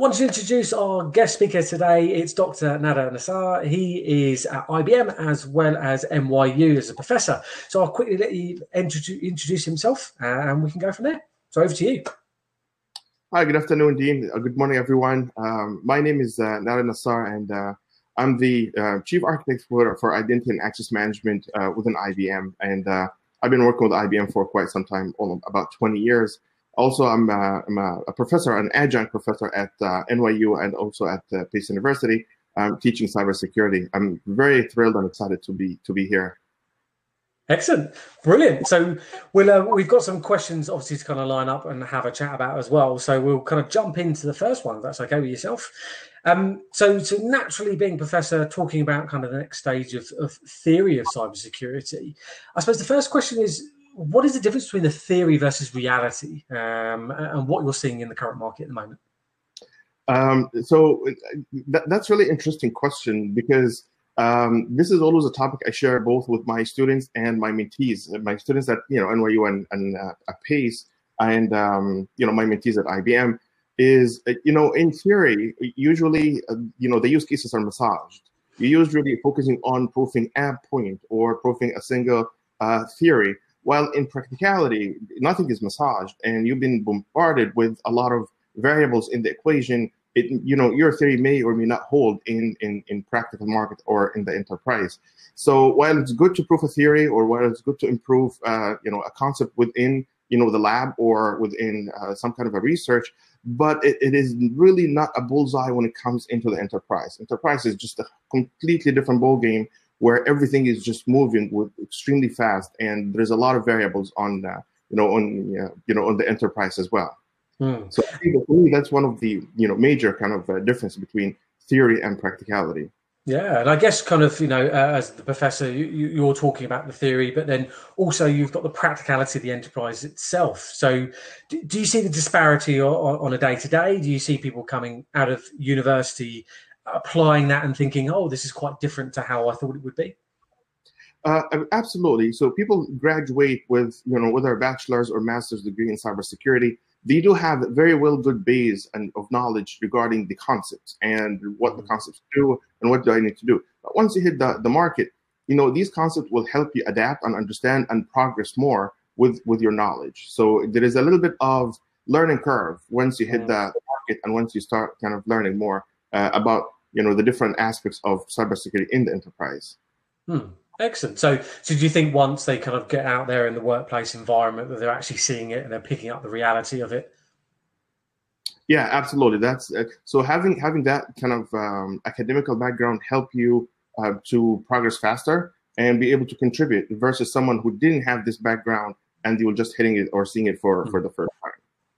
want to introduce our guest speaker today. It's Dr. Nader Nassar. He is at IBM as well as NYU as a professor. So I'll quickly let you introduce himself uh, and we can go from there. So over to you. Hi, good afternoon, Dean. Uh, good morning, everyone. Um, my name is uh, Nader Nassar, and uh, I'm the uh, Chief Architect for, for Identity and Access Management uh, within IBM. And uh, I've been working with IBM for quite some time, about 20 years. Also, I'm, uh, I'm a, a, professor, an adjunct professor at uh, NYU and also at uh, Pace University, um, teaching cybersecurity. I'm very thrilled and excited to be to be here. Excellent, brilliant. So we'll uh, we've got some questions obviously to kind of line up and have a chat about as well. So we'll kind of jump into the first one. If that's okay with yourself. Um, so, so naturally, being professor, talking about kind of the next stage of, of theory of cybersecurity, I suppose the first question is what is the difference between the theory versus reality um, and what you're seeing in the current market at the moment? Um, so that, that's really interesting question because um, this is always a topic I share both with my students and my mentees. My students at you know NYU and, and uh, at Pace, and um, you know my mentees at IBM is uh, you know in theory usually uh, you know the use cases are massaged. You're usually focusing on proving a point or proving a single uh, theory while in practicality, nothing is massaged, and you've been bombarded with a lot of variables in the equation. It, you know, your theory may or may not hold in, in, in practical market or in the enterprise. So while it's good to prove a theory or while it's good to improve, uh, you know, a concept within, you know, the lab or within uh, some kind of a research, but it, it is really not a bullseye when it comes into the enterprise. Enterprise is just a completely different ballgame where everything is just moving with extremely fast, and there's a lot of variables on uh, you know on uh, you know on the enterprise as well. Mm. So for me, that's one of the you know major kind of uh, difference between theory and practicality. Yeah, and I guess kind of you know uh, as the professor, you, are talking about the theory, but then also you've got the practicality of the enterprise itself. So, do, do you see the disparity on, on a day to day? Do you see people coming out of university applying that and thinking, oh, this is quite different to how I thought it would be? Uh, absolutely. So people graduate with, you know, with their bachelor's or master's degree in cybersecurity. They do have a very well good base and of knowledge regarding the concepts and what the mm-hmm. concepts do and what do I need to do. But once you hit the, the market, you know, these concepts will help you adapt and understand and progress more with, with your knowledge. So there is a little bit of learning curve once you hit the market and once you start kind of learning more uh, about you know the different aspects of cybersecurity in the enterprise. Hmm. Excellent. So, so do you think once they kind of get out there in the workplace environment that they're actually seeing it and they're picking up the reality of it? Yeah, absolutely. That's uh, so having having that kind of um, academical background help you uh, to progress faster and be able to contribute versus someone who didn't have this background and they were just hitting it or seeing it for hmm. for the first time.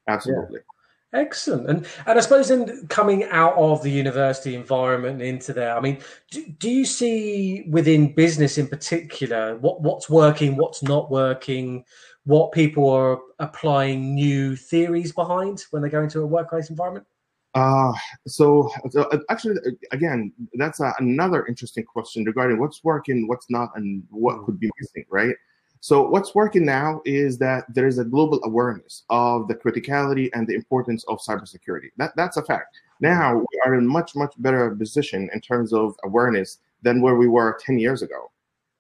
Absolutely. Yeah. Excellent. And and I suppose in coming out of the university environment into there, I mean, do, do you see within business in particular what, what's working, what's not working, what people are applying new theories behind when they go into a workplace environment? Uh, so, so uh, actually, again, that's a, another interesting question regarding what's working, what's not, and what mm. could be missing, right? So what's working now is that there is a global awareness of the criticality and the importance of cybersecurity. That, that's a fact. Now we are in much, much better position in terms of awareness than where we were 10 years ago,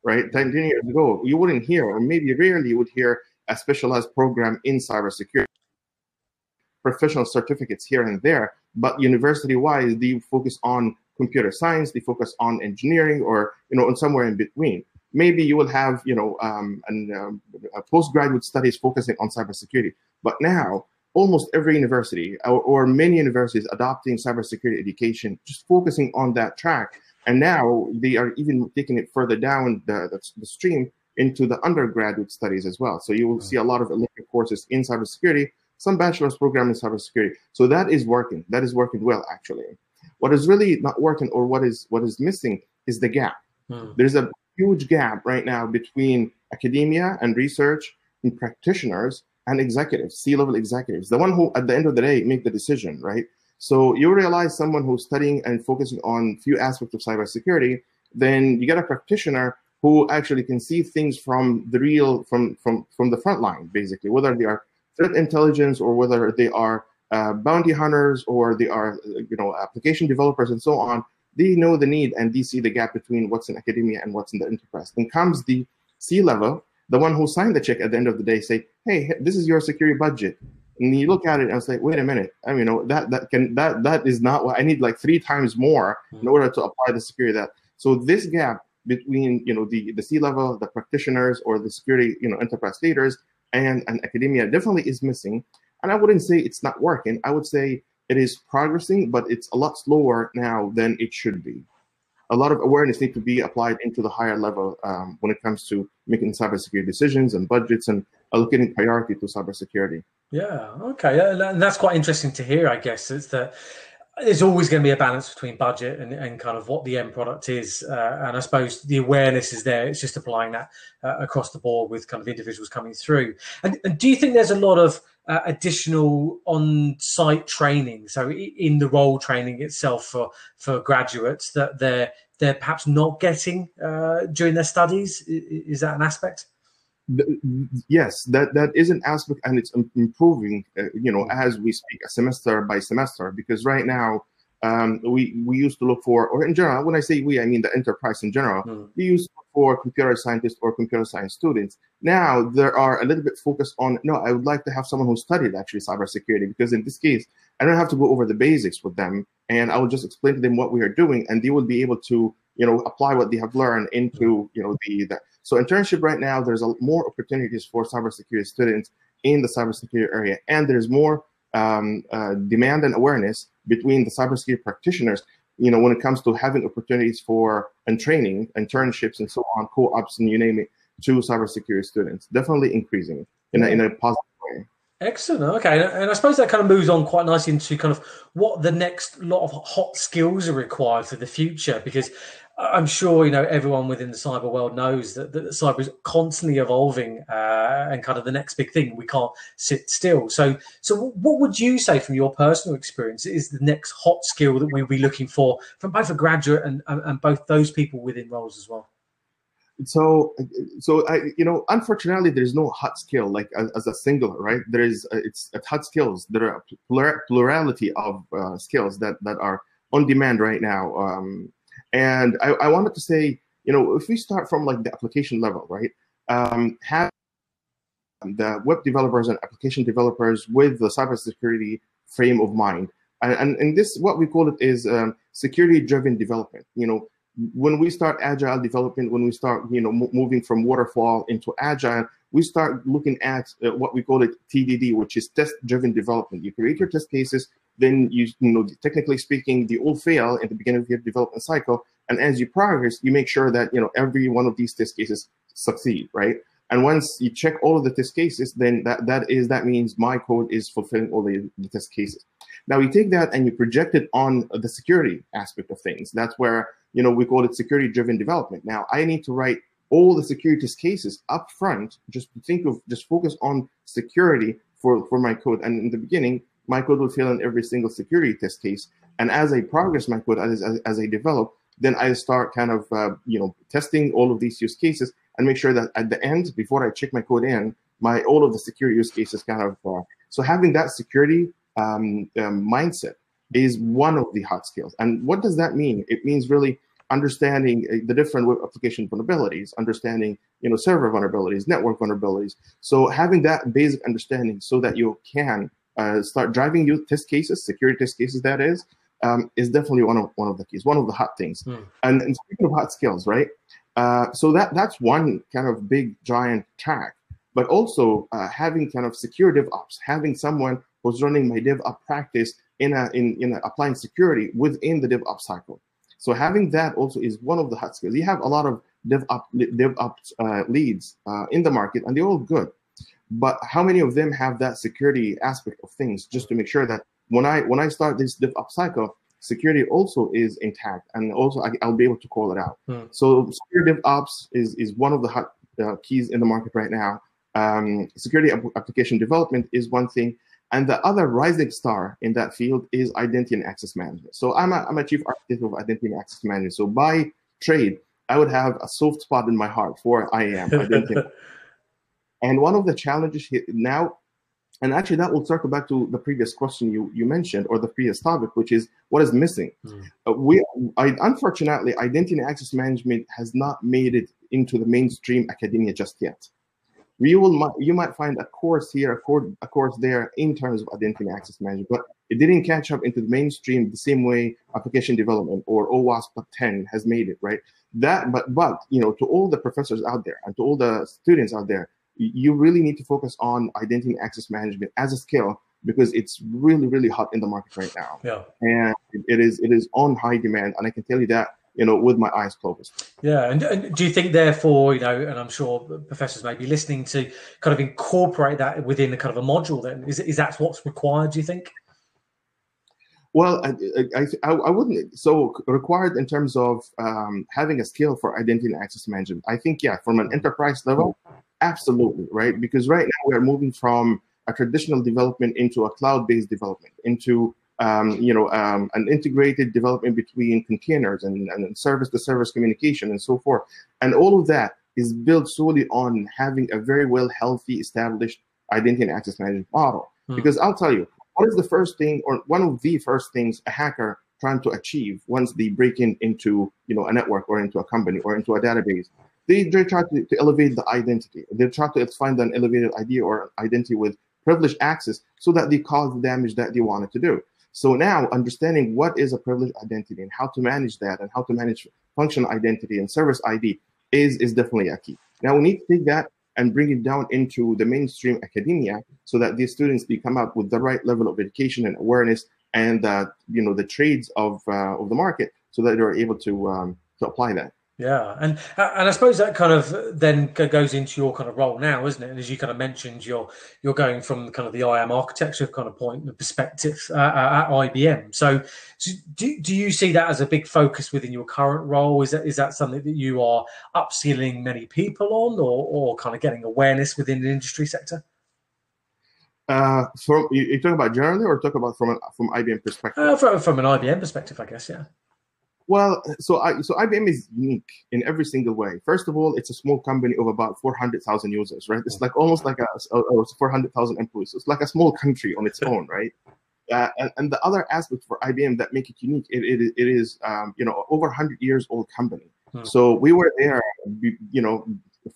right? 10, 10 years ago, you wouldn't hear, or maybe rarely you would hear a specialized program in cybersecurity, professional certificates here and there, but university-wise, they focus on computer science, they focus on engineering, or you know, on somewhere in between maybe you will have, you know, um, and um, postgraduate studies focusing on cybersecurity. But now, almost every university or, or, many universities adopting cybersecurity education, just focusing on that track. And now they are even taking it further down the, the, the stream into the undergraduate studies as well. So you will see a lot of elective courses in cybersecurity, some bachelor's program in cybersecurity. So that is working. That is working well, actually. What is really not working or what is what is missing is the gap. Hmm. There's a huge gap right now between academia and research and practitioners and executives, C-level executives, the one who at the end of the day make the decision, right? So you realize someone who's studying and focusing on few aspects of cybersecurity, then you get a practitioner who actually can see things from the real, from from from the front line, basically, whether they are threat intelligence or whether they are uh, bounty hunters or they are you know application developers and so on they know the need and they see the gap between what's in academia and what's in the enterprise. And comes the c level the one who signed the check at the end of the day say hey this is your security budget. And you look at it and say, wait a minute. I mean you know that that can that that is not what i need like three times more in order to apply the security that. So this gap between you know the the c level the practitioners or the security you know enterprise leaders and, and academia definitely is missing. And I wouldn't say it's not working. I would say it is progressing, but it's a lot slower now than it should be. A lot of awareness needs to be applied into the higher level um, when it comes to making cybersecurity decisions and budgets and allocating priority to cybersecurity. Yeah, okay, and that's quite interesting to hear. I guess is that there's always going to be a balance between budget and, and kind of what the end product is. Uh, and I suppose the awareness is there. It's just applying that uh, across the board with kind of individuals coming through. And, and do you think there's a lot of uh, additional on-site training, so in the role training itself for for graduates that they're they're perhaps not getting uh, during their studies? Is that an aspect? Yes that that is an aspect and it's improving uh, you know as we speak semester by semester because right now um, we we used to look for or in general when i say we i mean the enterprise in general mm. we used for computer scientists or computer science students. Now there are a little bit focused on no i would like to have someone who studied actually cybersecurity because in this case i don't have to go over the basics with them and i will just explain to them what we are doing and they will be able to you know apply what they have learned into you know the, the so internship right now, there's a, more opportunities for cybersecurity students in the cybersecurity area, and there's more um, uh, demand and awareness between the cybersecurity practitioners. You know, when it comes to having opportunities for and training, internships, and so on, co-ops, and you name it, to cybersecurity students, definitely increasing in a, in a positive way. Excellent. Okay, and I suppose that kind of moves on quite nicely into kind of what the next lot of hot skills are required for the future. Because I'm sure you know everyone within the cyber world knows that, that cyber is constantly evolving uh, and kind of the next big thing. We can't sit still. So, so what would you say from your personal experience is the next hot skill that we'll be looking for from both a graduate and, and, both those people within roles as well? So, so I, you know, unfortunately, there's no hot skill like as, as a singular, right? There is uh, it's hot skills. There are a plurality of uh, skills that that are on demand right now. Um, and I, I, wanted to say, you know, if we start from like the application level, right? Um, have the web developers and application developers with the cybersecurity frame of mind. And, and, and this, what we call it is um, security-driven development. You know, when we start agile development, when we start, you know, moving from waterfall into agile, we start looking at uh, what we call it TDD, which is test-driven development. You create your test cases, then you, you know, technically speaking, the all fail at the beginning of your development cycle. And as you progress, you make sure that, you know, every one of these test cases succeed, right? And once you check all of the test cases, then that, that is, that means my code is fulfilling all the, the test cases. Now you take that and you project it on the security aspect of things. That's where, you know, we call it security driven development. Now I need to write all the security test cases up front, just think of, just focus on security for, for my code. And in the beginning, my code will fail in every single security test case. And as I progress my code, as, as, as I develop, then I start kind of, uh, you know, testing all of these use cases and make sure that at the end, before I check my code in, my all of the security use cases kind of, uh, so having that security um, um, mindset is one of the hot skills. And what does that mean? It means really understanding uh, the different web application vulnerabilities, understanding you know server vulnerabilities, network vulnerabilities. So having that basic understanding so that you can uh, start driving you test cases, security test cases, that is, um, is definitely one of one of the keys, one of the hot things. Mm. And, and, speaking of hot skills, right? Uh, so that that's one kind of big giant track, but also uh, having kind of secure DevOps, having someone who's running my DevOps practice in a in in a, applying security within the DevOps cycle. So having that also is one of the hot skills. You have a lot of DevOps DevOps uh, leads uh, in the market, and they're all good but how many of them have that security aspect of things just to make sure that when I when I start this DevOps cycle, security also is intact, and also I, will be able to call it out. Hmm. So security DevOps is is one of the hot uh, keys in the market right now. Um, security application development is one thing, and the other rising star in that field is identity and access management. So I'm a, I'm a chief architect of identity and access management. So by trade, I would have a soft spot in my heart for IAM identity. And one of the challenges now, and actually, that will circle back to the previous question you, you mentioned, or the previous topic, which is what is missing. Mm. Uh, we, I, unfortunately, identity and access management has not made it into the mainstream academia just yet. You will, you might find a course here, a course, a course there in terms of identity and access management, but it didn't catch up into the mainstream the same way application development or OWASP 10 has made it, right? That, but, but you know, to all the professors out there and to all the students out there, you really need to focus on identity access management as a skill because it's really really hot in the market right now yeah and it is it is on high demand and i can tell you that you know with my eyes closed yeah and, and, do you think therefore you know and i'm sure professors may be listening to kind of incorporate that within the kind of a module then is, is that what's required do you think well, I, I, I, wouldn't. So required in terms of um, having a skill for identity and access management. I think, yeah, from an enterprise level, absolutely, right? Because right now we are moving from a traditional development into a cloud-based development, into um, you know um, an integrated development between containers and, and service-to-service communication and so forth. And all of that is built solely on having a very well healthy, established identity and access management model. Hmm. Because I'll tell you, what is the first thing or one of the first things a hacker trying to achieve once they break in into you know a network or into a company or into a database they, they try to, to elevate the identity. They try to find an elevated ID or identity with privileged access so that they cause the damage that they wanted to do. So now understanding what is a privileged identity and how to manage that and how to manage function identity and service id is is definitely a key. Now we need to take that and bring it down into the mainstream academia so that these students become up with the right level of education and awareness and uh, you know the trades of uh, of the market so that they're able to um, to apply that yeah, and and I suppose that kind of then goes into your kind of role now, isn't it? And as you kind of mentioned, you're you're going from kind of the IAM architecture kind of point, the perspective uh, at IBM. So, do, do you see that as a big focus within your current role? Is that is that something that you are upskilling many people on, or or kind of getting awareness within the industry sector? Uh, from you, are talking about generally, or talk about from an, from IBM perspective? Uh, from, from an IBM perspective, I guess, yeah. Well, so I, so IBM is unique in every single way. First of all, it's a small company of about 400,000 users, right? It's like almost like a, a 400,000 employees. So it's like a small country on its own, right? Uh, and, and, the other aspect for IBM that make it unique, it, it, it is, um, you know, over 100 years old company. Hmm. So we were there, you know,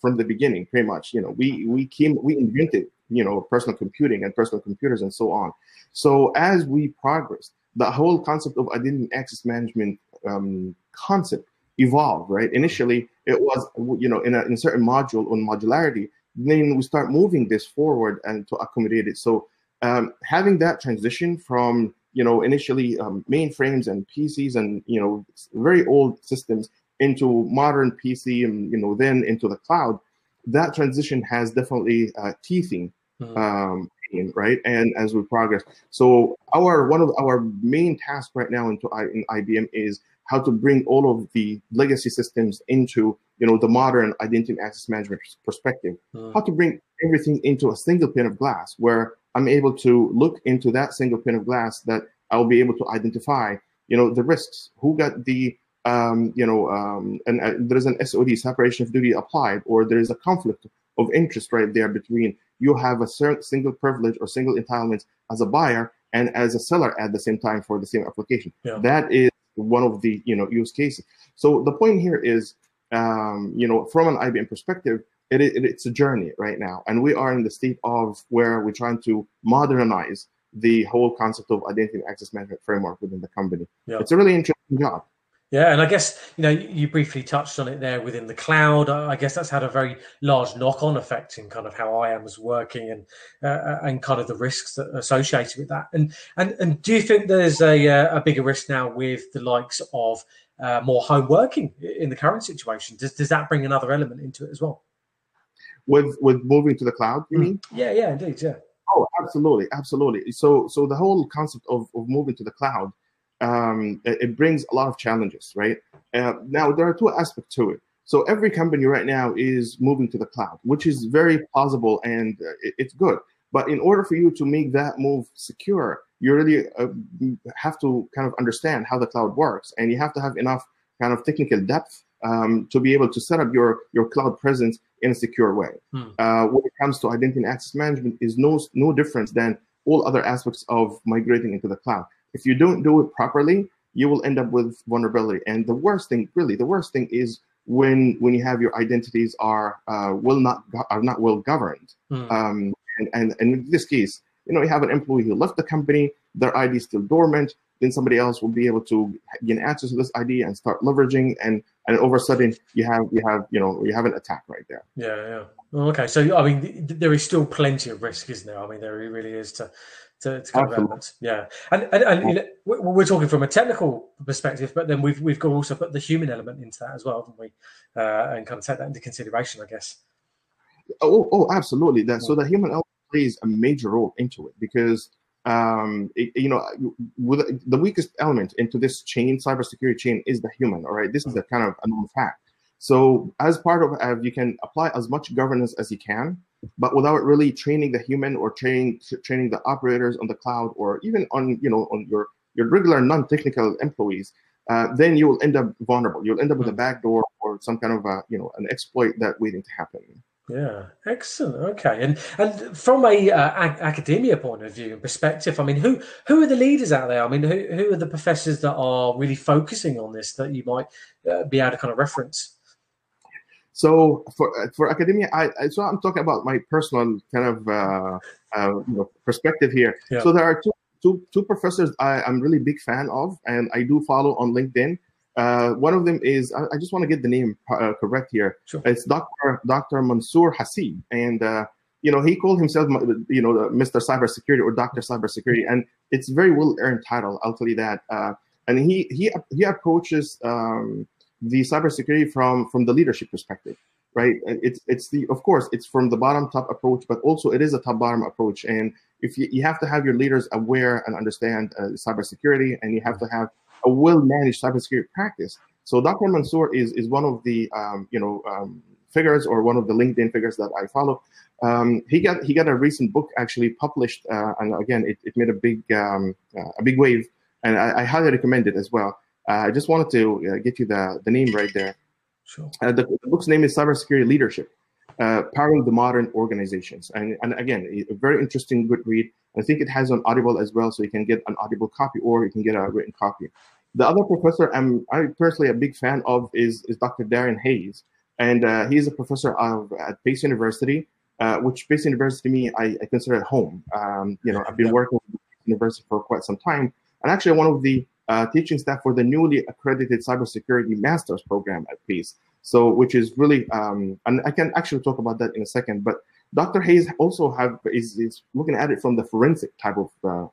from the beginning, pretty much. You know, we we came, we invented, you know, personal computing and personal computers and so on. So as we progressed, the whole concept of identity access management um, concept evolve, right? Initially, it was, you know, in a, in a certain module on modularity. Then we start moving this forward and to accommodate it. So um, having that transition from, you know, initially um, mainframes and PCs and, you know, very old systems into modern PC and, you know, then into the cloud, that transition has definitely uh, teething mm-hmm. um, right? And as we progress, so our one of our main tasks right now into in IBM is how to bring all of the legacy systems into you know the modern identity access management perspective. Mm. How to bring everything into a single pane of glass where I'm able to look into that single pane of glass that I'll be able to identify you know the risks, who got the um, you know, um, and uh, there is an SOD separation of duty applied, or there is a conflict of interest right there between you have a certain single privilege or single entitlement as a buyer and as a seller at the same time for the same application. Yeah. That is one of the you know use cases. So the point here is, um, you know, from an IBM perspective, it, it, it's a journey right now, and we are in the state of where we're trying to modernize the whole concept of identity and access management framework within the company. Yeah. It's a really interesting job. Yeah, and I guess you know you briefly touched on it there within the cloud. I guess that's had a very large knock-on effect in kind of how IAM is working and uh, uh, and kind of the risks that are associated with that. And and and do you think there's a uh, a bigger risk now with the likes of uh, more home working in the current situation? Does does that bring another element into it as well? With with moving to the cloud, you mm. mean? Yeah, yeah, indeed, yeah. Oh, absolutely, absolutely. So so the whole concept of of moving to the cloud um, it, brings a lot of challenges, right? Uh, now, there are two aspects to it. So every company right now is moving to the cloud, which is very plausible and uh, it, it's good. But in order for you to make that move secure, you really uh, have to kind of understand how the cloud works, and you have to have enough kind of technical depth um, to be able to set up your your cloud presence in a secure way. Hmm. Uh, when it comes to identity and access management, is no no different than all other aspects of migrating into the cloud. If you don't do it properly, you will end up with vulnerability. And the worst thing, really, the worst thing is when when you have your identities are uh, will not are not well governed. Hmm. Um, and, and and in this case, you know, you have an employee who left the company, their ID is still dormant. Then somebody else will be able to gain access to this ID and start leveraging, and and over a sudden you have you have you know you have an attack right there. Yeah, yeah. Okay, so I mean, th- there is still plenty of risk, isn't there? I mean, there really is to to, to kind Absolutely. Yeah, and and, and you know, we- we're talking from a technical perspective, but then we've we've got also put the human element into that as well, haven't we? Uh, and kind of take that into consideration, I guess. Oh, oh, absolutely. That so the human element plays a major role into it because um, it, you know, with the weakest element into this chain, cybersecurity chain, is the human. All right, this is a kind of a known fact. So as part of uh, you can apply as much governance as you can, but without really training the human or training training the operators on the cloud or even on you know on your your regular non-technical employees, uh, then you will end up vulnerable. You'll end up with a backdoor or some kind of a you know an exploit that waiting to happen. Yeah, excellent. Okay, and and from a uh, ac- academia point of view and perspective, I mean, who who are the leaders out there? I mean, who who are the professors that are really focusing on this that you might uh, be able to kind of reference? So for for academia, I, I so I'm talking about my personal kind of uh, uh, you know, perspective here. Yeah. So there are two, two, two professors I, I'm really big fan of, and I do follow on LinkedIn. Uh, one of them is I, I just want to get the name uh, correct here. Sure. It's Dr. Dr. Mansur Hasib, and uh, you know he called himself you know Mr. Cybersecurity or Dr. Cybersecurity, and it's very well earned title. I'll tell you that. Uh, and he he he approaches um, the cybersecurity from from the leadership perspective, right? It's it's the of course it's from the bottom top approach, but also it is a top bottom approach. And if you, you have to have your leaders aware and understand uh, cybersecurity, and you have to have a well managed cybersecurity practice. So Dr. Mansur is is one of the um, you know um, figures or one of the LinkedIn figures that I follow. Um, he got he got a recent book actually published, uh, and again it, it made a big um, uh, a big wave, and I, I highly recommend it as well. Uh, I just wanted to uh, get you the, the name right there. Sure. Uh, the, the, book's name is Cybersecurity Leadership, uh, Powering the Modern Organizations. And, and again, a very interesting, good read. I think it has on Audible as well, so you can get an Audible copy or you can get a written copy. The other professor I'm I personally a big fan of is, is Dr. Darren Hayes. And uh, he's a professor of, at Pace University, uh, which Pace University, to me, I, I consider it home. Um, you know, I've been working with the University for quite some time. And actually, one of the uh, teaching staff for the newly accredited cybersecurity master's program at Pace. So, which is really, um, and I can actually talk about that in a second. But Dr. Hayes also have is, is looking at it from the forensic type of, uh,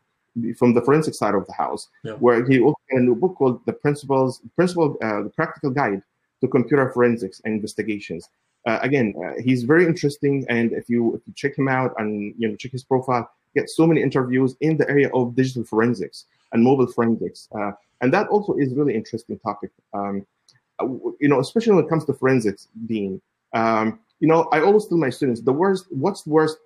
from the forensic side of the house, Yeah. where he also had a new book called "The Principles, Principle, uh, the Practical Guide to Computer Forensics and Investigations." Uh, again, uh, he's very interesting, and if you if you check him out and you know check his profile, get so many interviews in the area of digital forensics and mobile forensics. Uh, and that also is really interesting topic. Um, uh, you know, especially when it comes to forensics, Dean. Um, you know, I always tell my students the worst. What's worse,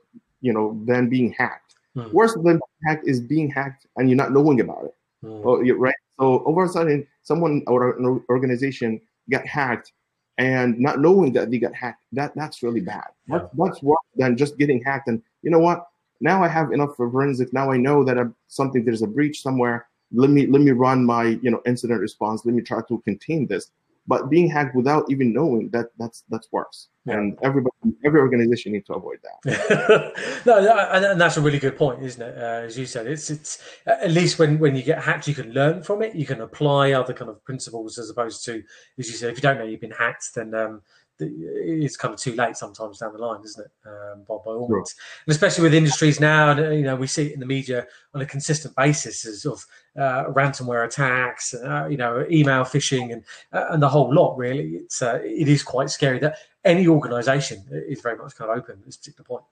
you know, than being hacked? Hmm. Worse than being hacked is being hacked and you're not knowing about it. Mm. Oh, right. So over a sudden, someone or an organization got hacked and not knowing that they got hacked. That that's really bad. Yeah. That's, that's worse than just getting hacked. And you know what? Now I have enough for forensic. Now I know that I'm, something there's a breach somewhere. Let me let me run my you know incident response. Let me try to contain this. But being hacked without even knowing that that's that's worse. Yeah. And everybody, every organization needs to avoid that. no, and that's a really good point, isn't it? Uh, as you said, it's it's at least when when you get hacked, you can learn from it. You can apply other kind of principles as opposed to, as you said, if you don't know you've been hacked, then um, it's kind of too late sometimes down the line, isn't it? Um, by, by all Sure. means, and especially with industries now, and, you know, we see it in the media on a consistent basis as of uh, ransomware attacks, uh, you know, email phishing, and uh, and the whole lot. Really, it's uh, it is quite scary that any organisation is very much kind of open at this particular point.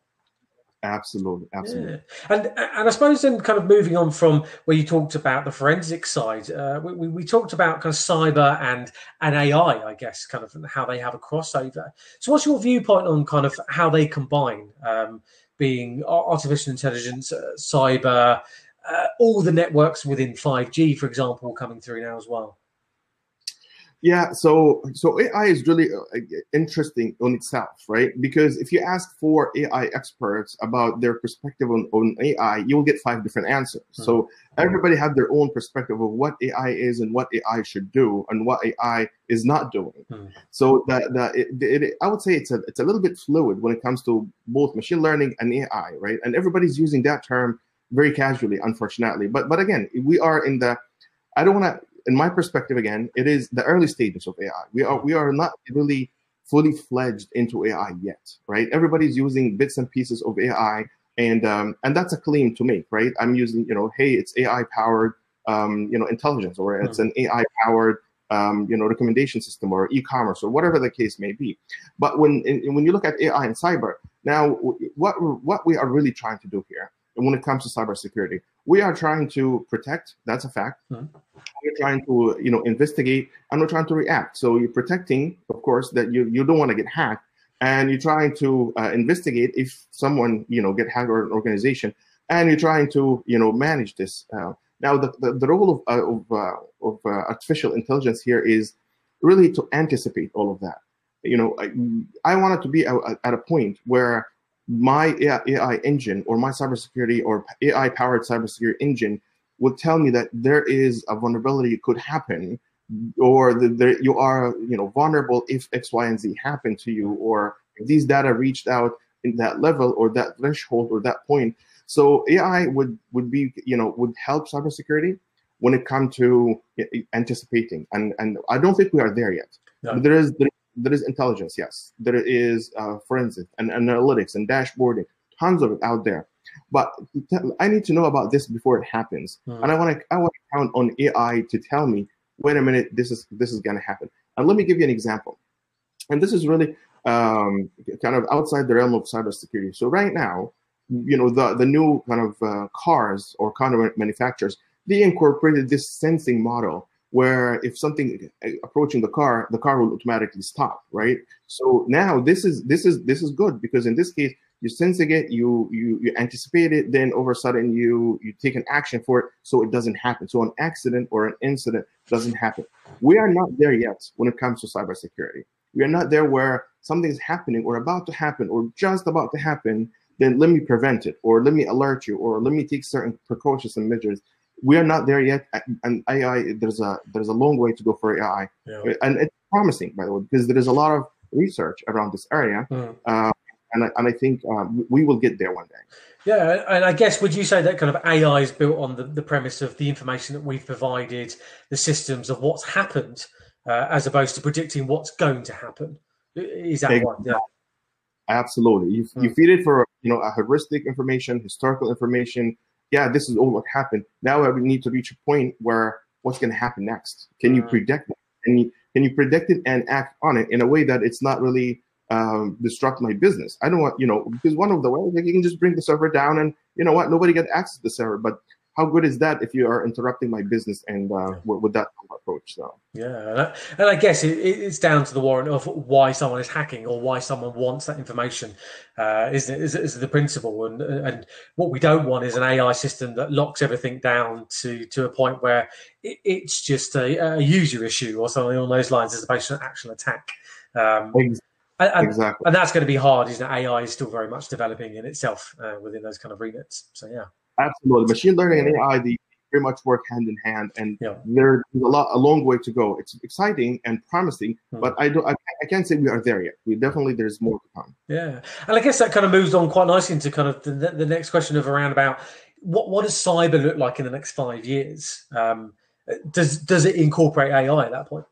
Absolutely, absolutely. Yeah. And and I suppose then kind of moving on from where you talked about the forensic side, uh, we, we, talked about kind of cyber and and AI, I guess, kind of how they have a crossover. So, what's your viewpoint on kind of how they combine, um, being artificial intelligence, uh, cyber, uh, all the networks within five G, for example, coming through now as well? Yeah, so so AI is really uh, interesting on itself, right? Because if you ask for AI experts about their perspective on, on AI, you will get five different answers. Mm-hmm. So everybody have their own perspective of what AI is and what AI should do and what AI is not doing. Mm-hmm. So that the it, it, I would say it's a it's a little bit fluid when it comes to both machine learning and AI, right? And everybody's using that term very casually, unfortunately. But but again, we are in the I don't want to in my perspective, again, it is the early stages of AI. We are we are not really fully fledged into AI yet, right? Everybody's using bits and pieces of AI, and um, and that's a claim to make, right? I'm using, you know, hey, it's AI powered, um, you know, intelligence, or it's an AI powered, um, you know, recommendation system, or e-commerce, or whatever the case may be. But when in, when you look at AI and cyber, now what what we are really trying to do here and when it comes to cybersecurity. We are trying to protect. That's a fact. Mm-hmm. We're trying to, you know, investigate, and we're trying to react. So you're protecting, of course, that you you don't want to get hacked, and you're trying to uh, investigate if someone, you know, get hacked or an organization, and you're trying to, you know, manage this. Uh, now, the, the, the, role of uh, of, uh, of uh, artificial intelligence here is really to anticipate all of that. You know, I, I want it to be at a point where my AI engine or my cybersecurity or AI powered cybersecurity engine would tell me that there is a vulnerability could happen or that you are you know vulnerable if X, Y, and Z happen to you, or if these data reached out in that level or that threshold or that point. So AI would would be you know would help cybersecurity when it comes to eh, eh, anticipating, and and I don't think we are there yet. No. There is there there is intelligence, yes. There is uh, forensic and analytics and dashboarding, tons of it out there. But I need to know about this before it happens, mm. and I want to I want to count on AI to tell me, wait a minute, this is this is going to happen. And let me give you an example. And this is really um, kind of outside the realm of cybersecurity. So right now, you know, the the new kind of uh, cars or car manufacturers, they incorporated this sensing model where if something approaching the car, the car will automatically stop, right? So now this is this is this is good because in this case you're sensing it, you you you anticipate it, then of a sudden you you take an action for it so it doesn't happen. So an accident or an incident doesn't happen. We are not there yet when it comes to cybersecurity. We are not there where something is happening or about to happen or just about to happen. Then let me prevent it, or let me alert you, or let me take certain precautions and measures we are not there yet. And AI, there's a there's a long way to go for AI, yeah. and it's promising by the way because there is a lot of research around this area, mm. uh, and I, and I think uh, we will get there one day. Yeah, and I guess would you say that kind of AI is built on the, the premise of the information that we've provided, the systems of what's happened, uh, as opposed to predicting what's going to happen? Is that exactly. Yeah. Absolutely. You, mm. you feed it for you know a heuristic information, historical information, yeah, this is all what happened. Now we need to reach a point where what's going to happen next? Can you mm. predict it? Can you, can you predict it and act on it in a way that it's not really um, disrupt my business? I don't want, you know, because one of the ways, like you can just bring the server down and you know what, nobody get access to the server. But how good is that if you are interrupting my business and uh, with, with, that approach? So yeah, and I, guess it, it's down to the warrant of why someone is hacking or why someone wants that information, uh, isn't it? Is, is the principle, and and what we don't want is an AI system that locks everything down to to a point where it, it's just a, a, user issue or something along those lines as opposed to an actual attack. Um, and, exactly. And that's going to be hard, isn't it? AI is still very much developing in itself uh, within those kind of remits. So yeah. Absolutely, machine learning and AI they very much work hand in hand, and yeah. there's a lot, a long way to go. It's exciting and promising, hmm. but I don't, I, I, can't say we are there yet. We definitely there's more to come. Yeah, and I guess that kind of moves on quite nicely into kind of the, the next question of around about what what does cyber look like in the next five years? Um, does does it incorporate AI at that point?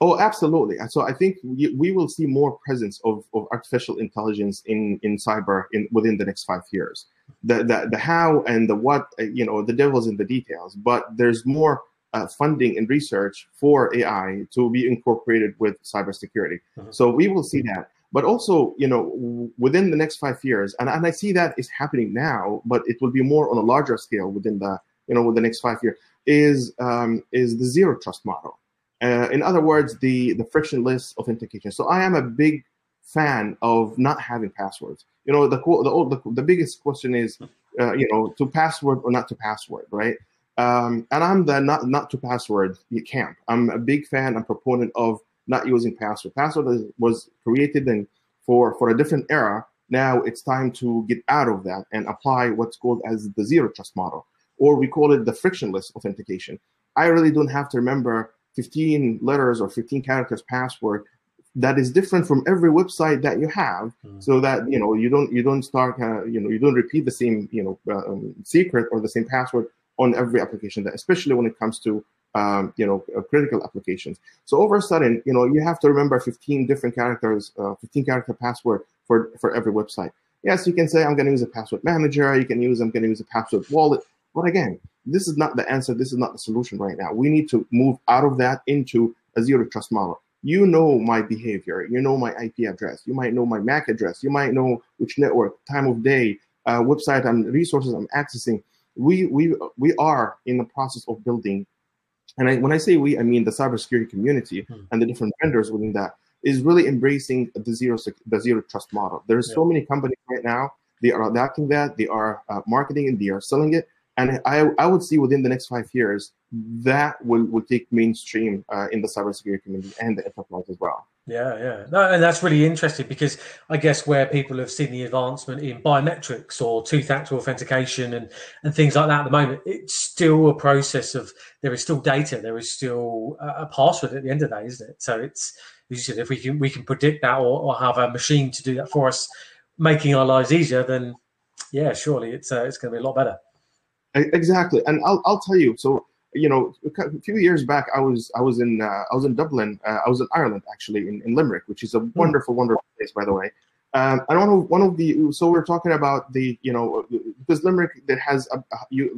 Oh, absolutely. And so I think we, we will see more presence of, of artificial intelligence in, in cyber in within the next five years. The, the the how and the what, uh, you know, the devil's in the details. But there's more uh, funding and research for AI to be incorporated with cybersecurity. Mm-hmm. So we will see that. But also, you know, within the next five years, and, and I see that is happening now, but it will be more on a larger scale within the, you know, with the next five years, is um, is the zero trust model. Uh, in other words, the, the frictionless authentication. So I am a big fan of not having passwords. You know, the the the, the biggest question is, uh, you know, to password or not to password, right? Um, and I'm the not not to password camp. I'm a big fan and proponent of not using password. Password was created and for for a different era. Now it's time to get out of that and apply what's called as the zero trust model, or we call it the frictionless authentication. I really don't have to remember 15 letters or 15 characters password that is different from every website that you have mm. so that you know you don't you don't start uh, you know you don't repeat the same you know uh, um, secret or the same password on every application that especially when it comes to um, you know uh, critical applications. So over a sudden you know you have to remember 15 different characters uh, 15 character password for for every website. Yes you can say i'm going to use a password manager you can use i'm going to use a password wallet but again this is not the answer this is not the solution right now. We need to move out of that into a zero trust model you know my behavior, you know my IP address, you might know my MAC address, you might know which network, time of day, uh, website and resources I'm accessing. We we we are in the process of building, and I, when I say we, I mean the cybersecurity community hmm. and the different vendors within that is really embracing the zero the zero trust model. There's yeah. so many companies right now. They are adapting that. They are uh, marketing and they are selling it. And I, I would see within the next five years that will, will take mainstream uh, in the cybersecurity community and the enterprise as well. Yeah, yeah. No, and that's really interesting because I guess where people have seen the advancement in biometrics or two-factor authentication and, and things like that at the moment, it's still a process of there is still data, there is still a, password at the end of the day, isn't it? So it's you said if we can we can predict that or, or have a machine to do that for us, making our lives easier, then yeah, surely it's uh, it's going to be a lot better. Exactly, and I'll I'll tell you. So you know, a few years back, I was I was in uh, I was in Dublin. Uh, I was in Ireland actually, in, in Limerick, which is a hmm. wonderful, wonderful place, by the way. Um, and one of one of the so we're talking about the you know because Limerick that has a,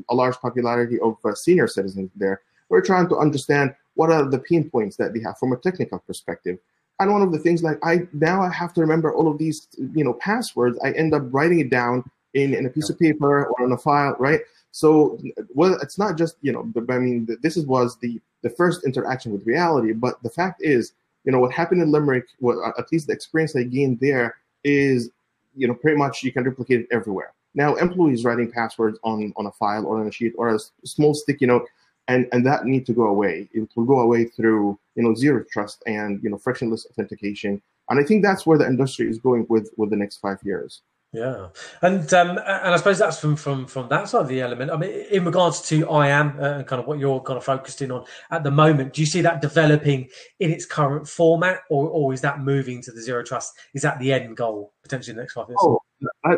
a, large popularity of uh, senior citizens there. We're trying to understand what are the pain points that they have from a technical perspective. And one of the things like I now I have to remember all of these you know passwords. I end up writing it down in, in a piece of paper or on a file, right? So, well, it's not just you know. I mean, this is, was the the first interaction with reality. But the fact is, you know, what happened in Limerick, what uh, at least the experience I gained there is, you know, pretty much you can replicate it everywhere. Now, employees writing passwords on on a file or on a sheet or a small sticky note, and and that need to go away. It will go away through you know zero trust and you know frictionless authentication. And I think that's where the industry is going with with the next five years. Yeah, and um, and I suppose that's from from from that side of the element. I mean, in regards to IAM uh, and kind of what you're kind of focused in on at the moment, do you see that developing in its current format, or or is that moving to the zero trust? Is that the end goal potentially next five years? Oh,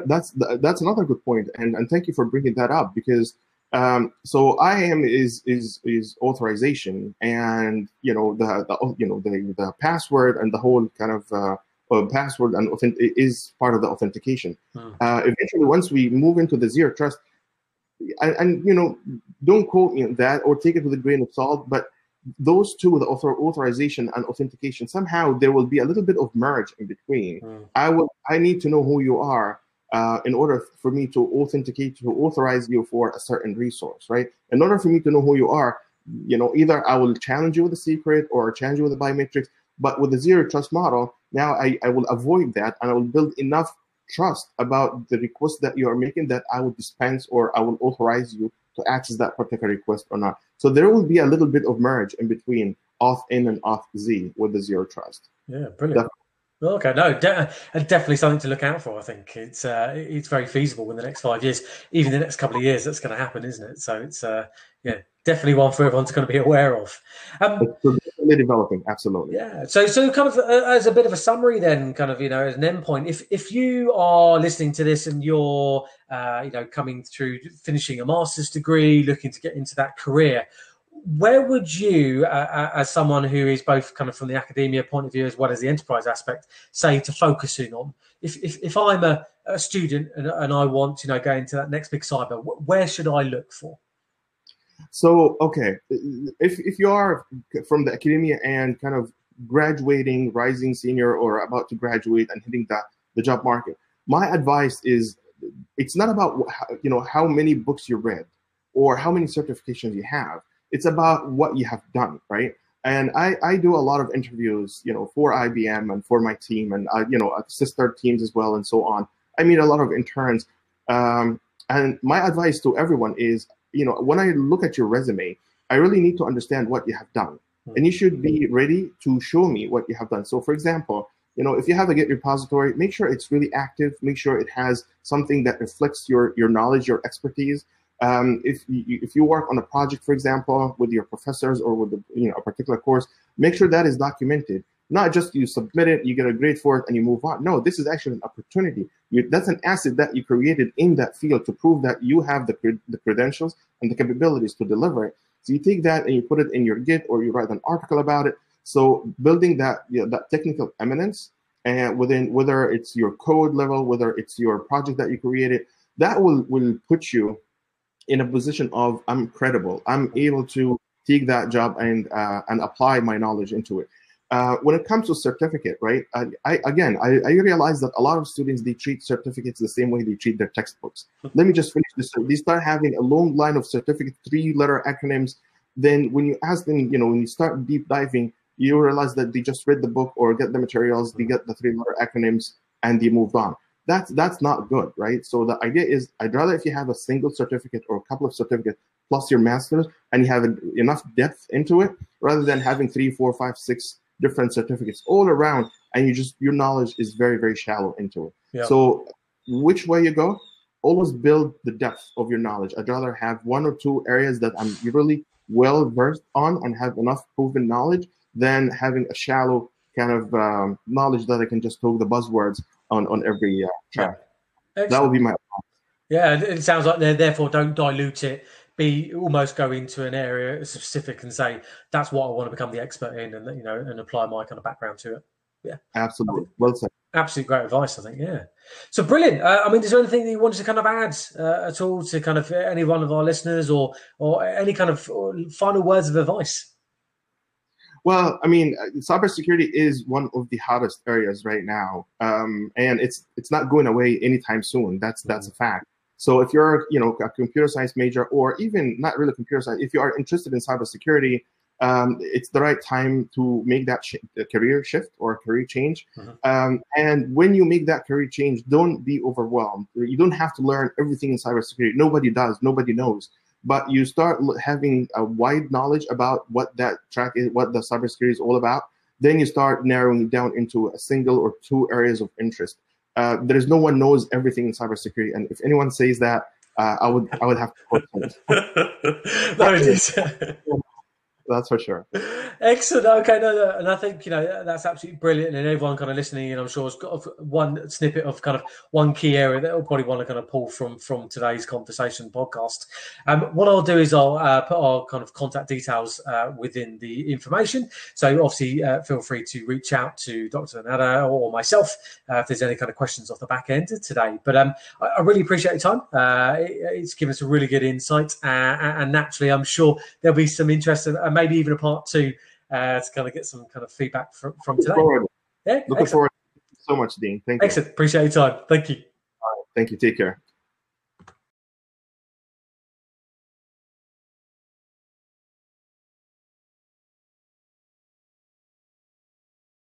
that's that's another good point, and and thank you for bringing that up because um, so IAM is is is authorization, and you know the, the you know the the password and the whole kind of uh, uh, password and authentic- is part of the authentication. Hmm. Uh, eventually, once we move into the zero trust, and, and, you know, don't quote me on that or take it with a grain of salt, but those two, the author- authorization and authentication, somehow there will be a little bit of merge in between. Hmm. I will, I need to know who you are. Uh, in order for me to authenticate to authorize you for a certain resource, right? In order for me to know who you are, you know, either I will challenge you with a secret or challenge you with a biometrics. But with the zero trust model, now I, I will avoid that and I will build enough trust about the request that you are making that I will dispense or I will authorize you to access that particular request or not. So there will be a little bit of merge in between AuthN and auth z with the zero trust. Yeah, brilliant. Okay, no, de- definitely something to look out for. I think it's uh, it's very feasible in the next five years, even the next couple of years. That's going to happen, isn't it? So it's uh, yeah, definitely one for everyone to kind of be aware of. Um, definitely developing, absolutely. Yeah. So, so kind of uh, as a bit of a summary, then, kind of you know, as an endpoint, if if you are listening to this and you're uh, you know coming through finishing a master's degree, looking to get into that career. Where would you, uh, uh as someone who is both kind of from the academia point of view as well as the enterprise aspect, say to focus in on? If, if, if I'm a, a student and, and I want, you know, go into that next big cyber, where should I look for? So, okay, if, if you are from the academia and kind of graduating, rising senior, or about to graduate and hitting the, the job market, my advice is it's not about you know how many books you read or how many certifications you have. It's about what you have done, right? And I, I do a lot of interviews, you know, for IBM and for my team and uh, you know sister teams as well and so on. I meet a lot of interns, um, and my advice to everyone is you know, when I look at your resume, I really need to understand what you have done. Mm-hmm. And you should be ready to show me what you have done. So, for example, you know, if you have a Git repository, make sure it's really active. Make sure it has something that reflects your your knowledge, your expertise. Um, if you, if you work on a project, for example, with your professors or with the, you know a particular course, make sure that is documented. Not just you submit it, you get a grade for it, and you move on. No, this is actually an opportunity. You, that's an asset that you created in that field to prove that you have the, the credentials and the capabilities to deliver it. So you take that and you put it in your Git or you write an article about it. So building that you know, that technical eminence and within whether it's your code level, whether it's your project that you created, that will will put you in a position of I'm credible. I'm able to take that job and uh, and apply my knowledge into it. Uh, when it comes to certificate, right? I, I again, I, I, realize that a lot of students they treat certificates the same way they treat their textbooks. Let me just finish this. They start having a long line of certificate, three-letter acronyms. Then when you ask them, you know, when you start deep diving, you realize that they just read the book or get the materials, they get the three-letter acronyms, and they moved on. That's that's not good, right? So the idea is, I'd rather if you have a single certificate or a couple of certificates plus your master's, and you have enough depth into it, rather than having three, four, five, six different certificates all around, and you just your knowledge is very very shallow into it. Yeah. So which way you go, always build the depth of your knowledge. I'd rather have one or two areas that I'm really well versed on and have enough proven knowledge than having a shallow kind of um, knowledge that I can just talk the buzzwords on on every uh, track. Yeah. That would be my. Yeah, it sounds like they therefore don't dilute it be almost go into an area specific and say that's what I want to become the expert in, and you know, and apply my kind of background to it. Yeah, absolutely. Well said. Absolutely great advice, I think. Yeah. So brilliant. Uh, I mean, is there anything that you wanted to kind of add uh, at all to kind of any one of our listeners, or or any kind of final words of advice? Well, I mean, uh, cybersecurity is one of the hottest areas right now, um, and it's it's not going away anytime soon. That's that's a fact. So if you're, you know, a computer science major or even not really computer science, if you are interested in cybersecurity, um, it's the right time to make that sh- career shift or career change. Mm-hmm. Um, and when you make that career change, don't be overwhelmed. You don't have to learn everything in cybersecurity. Nobody does. Nobody knows. But you start having a wide knowledge about what that track is, what the cybersecurity is all about. Then you start narrowing down into a single or two areas of interest uh, there is no one knows everything in cybersecurity, and if anyone says that, uh, I would I would have to quote them. That's for sure. Excellent. Okay, no, no, and I think you know that's absolutely brilliant, and everyone kind of listening, and I'm sure has got one snippet of kind of one key area that will probably want to kind of pull from from today's conversation podcast. Um, what I'll do is I'll uh, put our kind of contact details uh, within the information. So obviously, uh, feel free to reach out to Dr. Nada or myself uh, if there's any kind of questions off the back end today. But um, I, I, really appreciate your time. Uh, it, it's given us a really good insight, uh, and naturally, I'm sure there'll be some interest and maybe even a part two uh, to kind of get some kind of feedback from, from today. Forward. Yeah, looking excellent. forward so much, Dean. Thank you. Excellent. Appreciate your time. Thank you. Thank you. Take care.